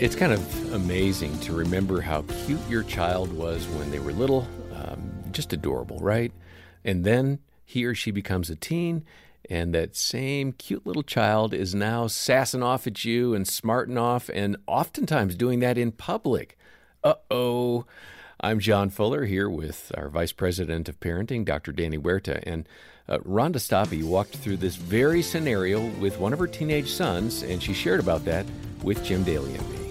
It's kind of amazing to remember how cute your child was when they were little, um, just adorable, right? And then he or she becomes a teen, and that same cute little child is now sassing off at you and smarting off, and oftentimes doing that in public. Uh oh. I'm John Fuller here with our Vice President of Parenting, Dr. Danny Huerta. And uh, Rhonda Stoppe walked through this very scenario with one of her teenage sons, and she shared about that with Jim Daly and me.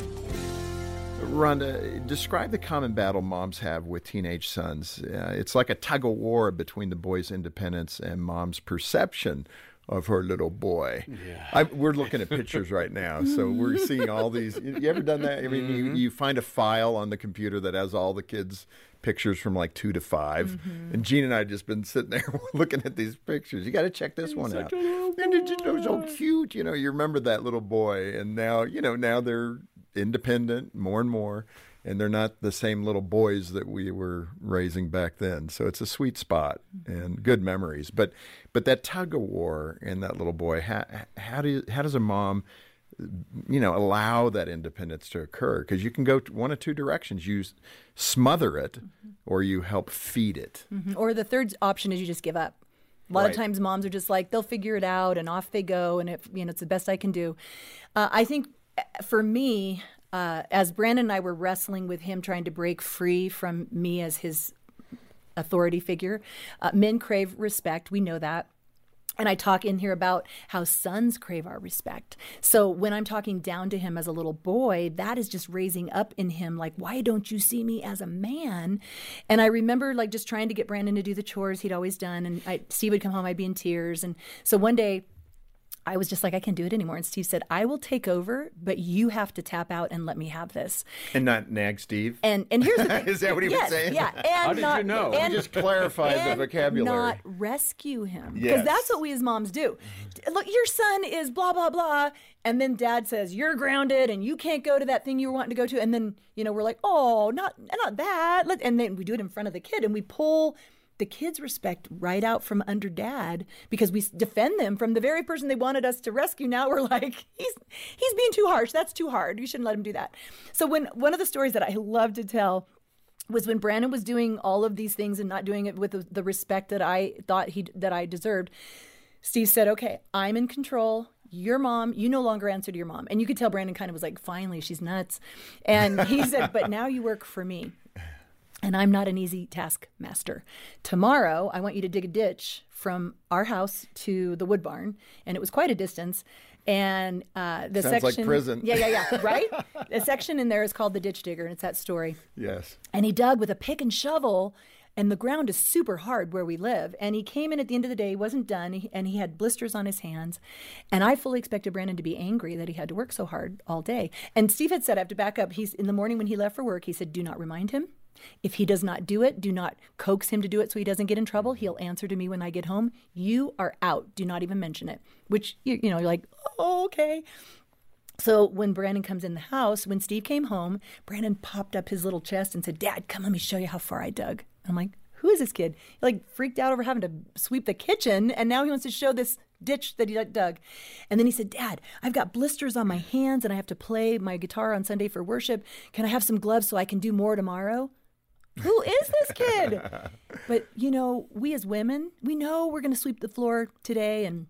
Rhonda, describe the common battle moms have with teenage sons. Uh, it's like a tug of war between the boy's independence and mom's perception of her little boy. Yeah. I, we're looking at pictures right now, so we're seeing all these. You ever done that? I mean, mm-hmm. you, you find a file on the computer that has all the kids' pictures from like two to 5 mm-hmm. and Jean and I just been sitting there looking at these pictures. You got to check this one out. And it's so cute, you know. You remember that little boy, and now you know now they're independent more and more and they're not the same little boys that we were raising back then. So it's a sweet spot and good memories. But but that tug of war in that little boy, how how do you, how does a mom you know allow that independence to occur because you can go one of two directions you smother it mm-hmm. or you help feed it mm-hmm. or the third option is you just give up a lot right. of times moms are just like they'll figure it out and off they go and if you know it's the best i can do uh, i think for me, uh, as Brandon and I were wrestling with him trying to break free from me as his authority figure, uh, men crave respect. We know that. And I talk in here about how sons crave our respect. So when I'm talking down to him as a little boy, that is just raising up in him, like, why don't you see me as a man? And I remember like just trying to get Brandon to do the chores he'd always done. And I, Steve would come home, I'd be in tears. And so one day, I was just like, I can't do it anymore. And Steve said, I will take over, but you have to tap out and let me have this. And not nag Steve. And and here's the thing. Is that what he yes, was saying? Yeah. And How did not, you know? And, just clarify the vocabulary. Not rescue him. Because yes. that's what we as moms do. Look, your son is blah, blah, blah. And then dad says, You're grounded and you can't go to that thing you were wanting to go to. And then, you know, we're like, Oh, not not that. And then we do it in front of the kid and we pull the kids respect right out from under dad because we defend them from the very person they wanted us to rescue. Now we're like, he's he's being too harsh. That's too hard. You shouldn't let him do that. So when one of the stories that I love to tell was when Brandon was doing all of these things and not doing it with the, the respect that I thought he that I deserved. Steve said, "Okay, I'm in control your mom, you no longer answer to your mom. And you could tell Brandon kind of was like, finally, she's nuts. And he said, but now you work for me and I'm not an easy taskmaster. Tomorrow, I want you to dig a ditch from our house to the wood barn, and it was quite a distance. And uh, the Sounds section, like prison. yeah, yeah, yeah, right. the section in there is called the ditch digger, and it's that story. Yes. And he dug with a pick and shovel, and the ground is super hard where we live. And he came in at the end of the day, wasn't done, and he had blisters on his hands. And I fully expected Brandon to be angry that he had to work so hard all day. And Steve had said, I have to back up. He's in the morning when he left for work. He said, "Do not remind him." If he does not do it, do not coax him to do it so he doesn't get in trouble. He'll answer to me when I get home. You are out. Do not even mention it. Which you, you know, you're like, oh, okay. So when Brandon comes in the house, when Steve came home, Brandon popped up his little chest and said, "Dad, come let me show you how far I dug." I'm like, "Who is this kid?" He like freaked out over having to sweep the kitchen, and now he wants to show this ditch that he dug. And then he said, Dad, I've got blisters on my hands and I have to play my guitar on Sunday for worship. Can I have some gloves so I can do more tomorrow? Who is this kid? but you know, we as women, we know we're going to sweep the floor today and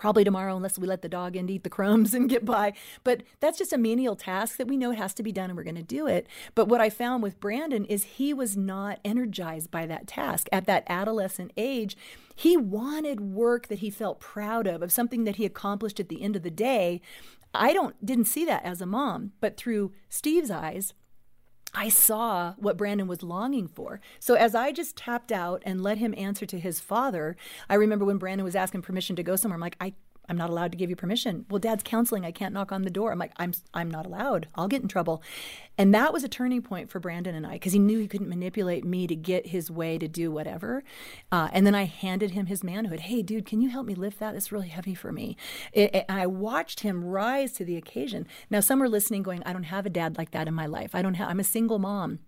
probably tomorrow unless we let the dog in to eat the crumbs and get by. But that's just a menial task that we know has to be done and we're going to do it. But what I found with Brandon is he was not energized by that task at that adolescent age. He wanted work that he felt proud of, of something that he accomplished at the end of the day. I don't didn't see that as a mom, but through Steve's eyes, I saw what Brandon was longing for. So as I just tapped out and let him answer to his father, I remember when Brandon was asking permission to go somewhere, I'm like, I I'm not allowed to give you permission. Well, dad's counseling. I can't knock on the door. I'm like, I'm I'm not allowed. I'll get in trouble. And that was a turning point for Brandon and I because he knew he couldn't manipulate me to get his way to do whatever. Uh, and then I handed him his manhood. Hey, dude, can you help me lift that? It's really heavy for me. It, it, I watched him rise to the occasion. Now, some are listening, going, I don't have a dad like that in my life. I don't have. I'm a single mom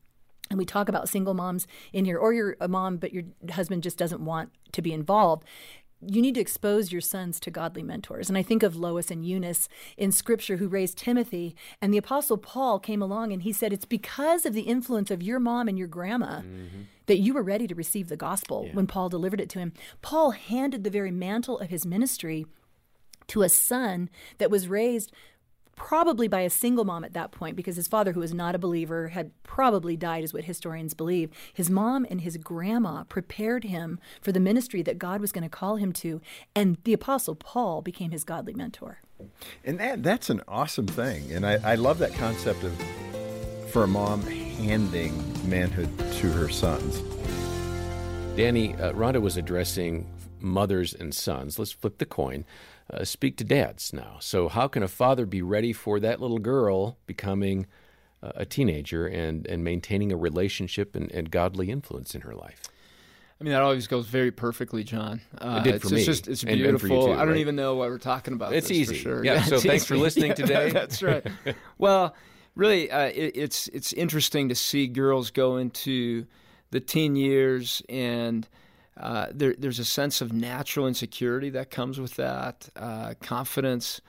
and we talk about single moms in here or you're a mom but your husband just doesn't want to be involved you need to expose your sons to godly mentors. And I think of Lois and Eunice in scripture who raised Timothy. And the apostle Paul came along and he said, It's because of the influence of your mom and your grandma mm-hmm. that you were ready to receive the gospel yeah. when Paul delivered it to him. Paul handed the very mantle of his ministry to a son that was raised probably by a single mom at that point because his father who was not a believer had probably died is what historians believe. His mom and his grandma prepared him for the ministry that god was going to call him to and the apostle paul became his godly mentor. And that that's an awesome thing and i, I love that concept of for a mom handing manhood to her sons. Danny uh, rhonda was addressing mothers and sons let's flip the coin uh, speak to dads now. So, how can a father be ready for that little girl becoming uh, a teenager and, and maintaining a relationship and, and godly influence in her life? I mean, that always goes very perfectly, John. Uh, it did for it's, me. It's just it's beautiful. too, I don't right? even know why we're talking about. It's easy. sure. Yeah. so thanks for listening yeah, today. That's right. well, really, uh, it, it's it's interesting to see girls go into the teen years and uh, there, there's a sense of natural insecurity that comes with that. Uh, confidence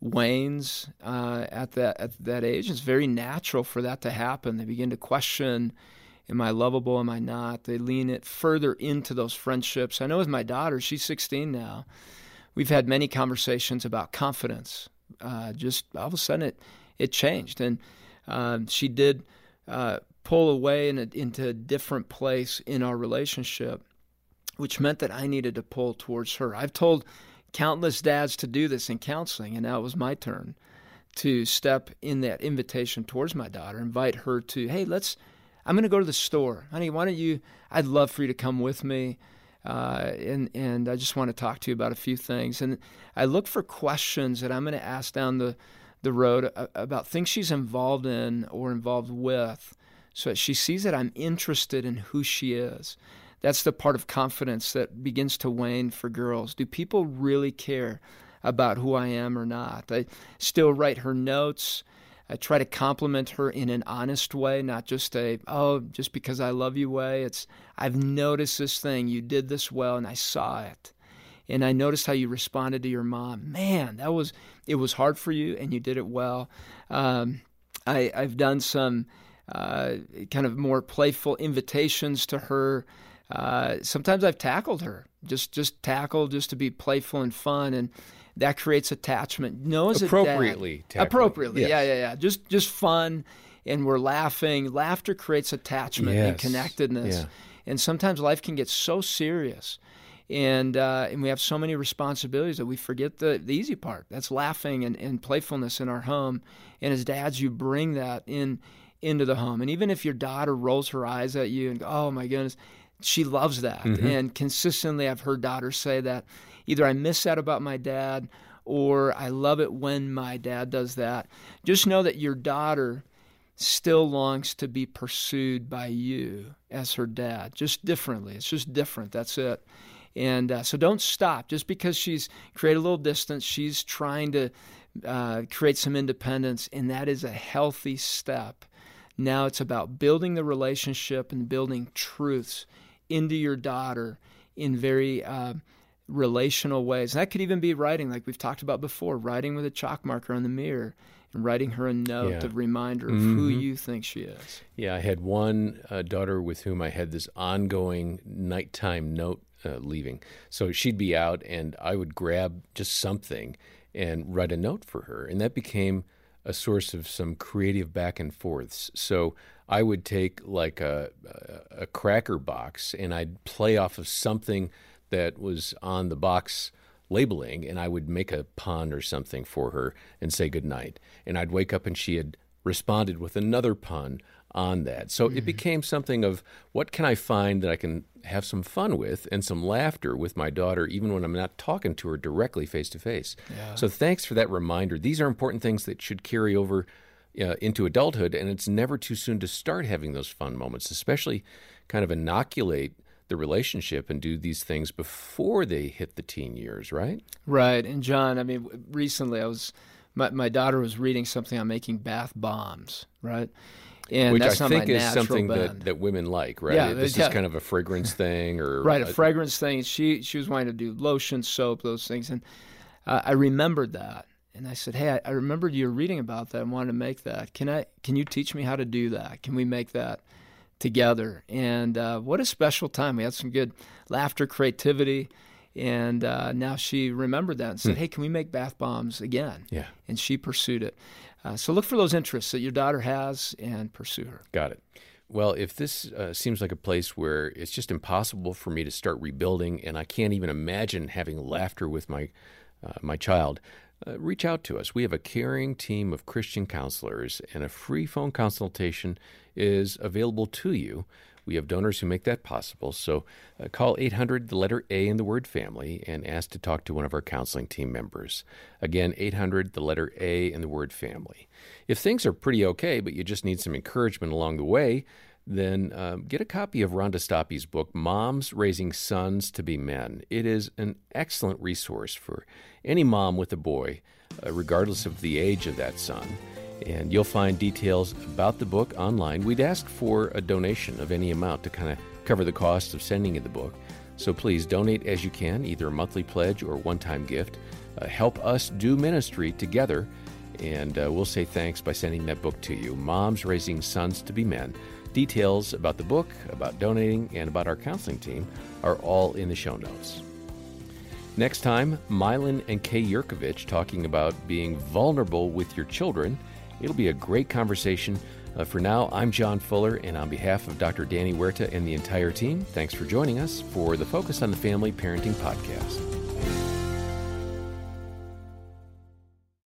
wanes uh, at that at that age. It's very natural for that to happen. They begin to question, "Am I lovable? Am I not?" They lean it further into those friendships. I know with my daughter, she's 16 now. We've had many conversations about confidence. Uh, just all of a sudden, it it changed, and um, she did uh, pull away in a, into a different place in our relationship which meant that I needed to pull towards her. I've told countless dads to do this in counseling, and now it was my turn to step in that invitation towards my daughter, invite her to, hey, let's, I'm going to go to the store. Honey, why don't you, I'd love for you to come with me. Uh, and and I just want to talk to you about a few things. And I look for questions that I'm going to ask down the the road about things she's involved in or involved with, so that she sees that I'm interested in who she is that's the part of confidence that begins to wane for girls. Do people really care about who I am or not? I still write her notes. I try to compliment her in an honest way, not just a oh just because I love you way. It's I've noticed this thing you did this well and I saw it, and I noticed how you responded to your mom. Man, that was it was hard for you and you did it well. Um, I, I've done some uh, kind of more playful invitations to her uh, sometimes I've tackled her, just just tackle, just to be playful and fun, and that creates attachment. No, as appropriately, appropriately, yes. yeah, yeah, yeah. Just just fun, and we're laughing. Laughter creates attachment yes. and connectedness. Yeah. And sometimes life can get so serious, and uh, and we have so many responsibilities that we forget the, the easy part. That's laughing and, and playfulness in our home. And as dads, you bring that in into the home. And even if your daughter rolls her eyes at you and "Oh my goodness," she loves that. Mm-hmm. And consistently, I've heard daughters say that either I miss that about my dad or I love it when my dad does that. Just know that your daughter still longs to be pursued by you as her dad, just differently. It's just different. That's it. And uh, so don't stop. Just because she's created a little distance, she's trying to uh, create some independence, and that is a healthy step. Now it's about building the relationship and building truths into your daughter in very uh, relational ways. And that could even be writing, like we've talked about before, writing with a chalk marker on the mirror and writing her a note yeah. of reminder of mm-hmm. who you think she is. Yeah, I had one uh, daughter with whom I had this ongoing nighttime note uh, leaving. So she'd be out, and I would grab just something and write a note for her, and that became a source of some creative back and forths. So I would take like a, a, cracker box and I'd play off of something that was on the box labeling and I would make a pun or something for her and say goodnight. And I'd wake up and she had responded with another pun on that. So mm-hmm. it became something of what can I find that I can have some fun with and some laughter with my daughter, even when I'm not talking to her directly face to face. So thanks for that reminder. These are important things that should carry over uh, into adulthood, and it's never too soon to start having those fun moments, especially kind of inoculate the relationship and do these things before they hit the teen years, right? Right. And John, I mean, recently I was, my, my daughter was reading something on making bath bombs, right? and Which that's I think is something bend. that, that women like, right? Yeah, this yeah. is kind of a fragrance thing, or right a a- fragrance thing she she was wanting to do lotion soap those things and uh, i remembered that and i said hey I, I remembered you were reading about that and wanted to make that. Can i can you teach me how to do that? Can we make that together? And uh, what a special time. We had some good laughter creativity and uh, now she remembered that and said hey can we make bath bombs again? Yeah. and she pursued it. Uh, so look for those interests that your daughter has and pursue her. Got it. Well, if this uh, seems like a place where it's just impossible for me to start rebuilding, and I can't even imagine having laughter with my uh, my child, uh, reach out to us. We have a caring team of Christian counselors, and a free phone consultation is available to you. We have donors who make that possible. So uh, call 800, the letter A in the word family, and ask to talk to one of our counseling team members. Again, 800, the letter A in the word family. If things are pretty okay, but you just need some encouragement along the way, then um, get a copy of Rhonda Stoppe's book, Moms Raising Sons to Be Men. It is an excellent resource for any mom with a boy, uh, regardless of the age of that son. And you'll find details about the book online. We'd ask for a donation of any amount to kind of cover the cost of sending you the book. So please donate as you can, either a monthly pledge or one time gift. Uh, help us do ministry together, and uh, we'll say thanks by sending that book to you Moms Raising Sons to Be Men. Details about the book, about donating, and about our counseling team are all in the show notes. Next time, Milan and Kay Yerkovich talking about being vulnerable with your children. It'll be a great conversation. Uh, for now, I'm John Fuller, and on behalf of Dr. Danny Huerta and the entire team, thanks for joining us for the Focus on the Family Parenting Podcast.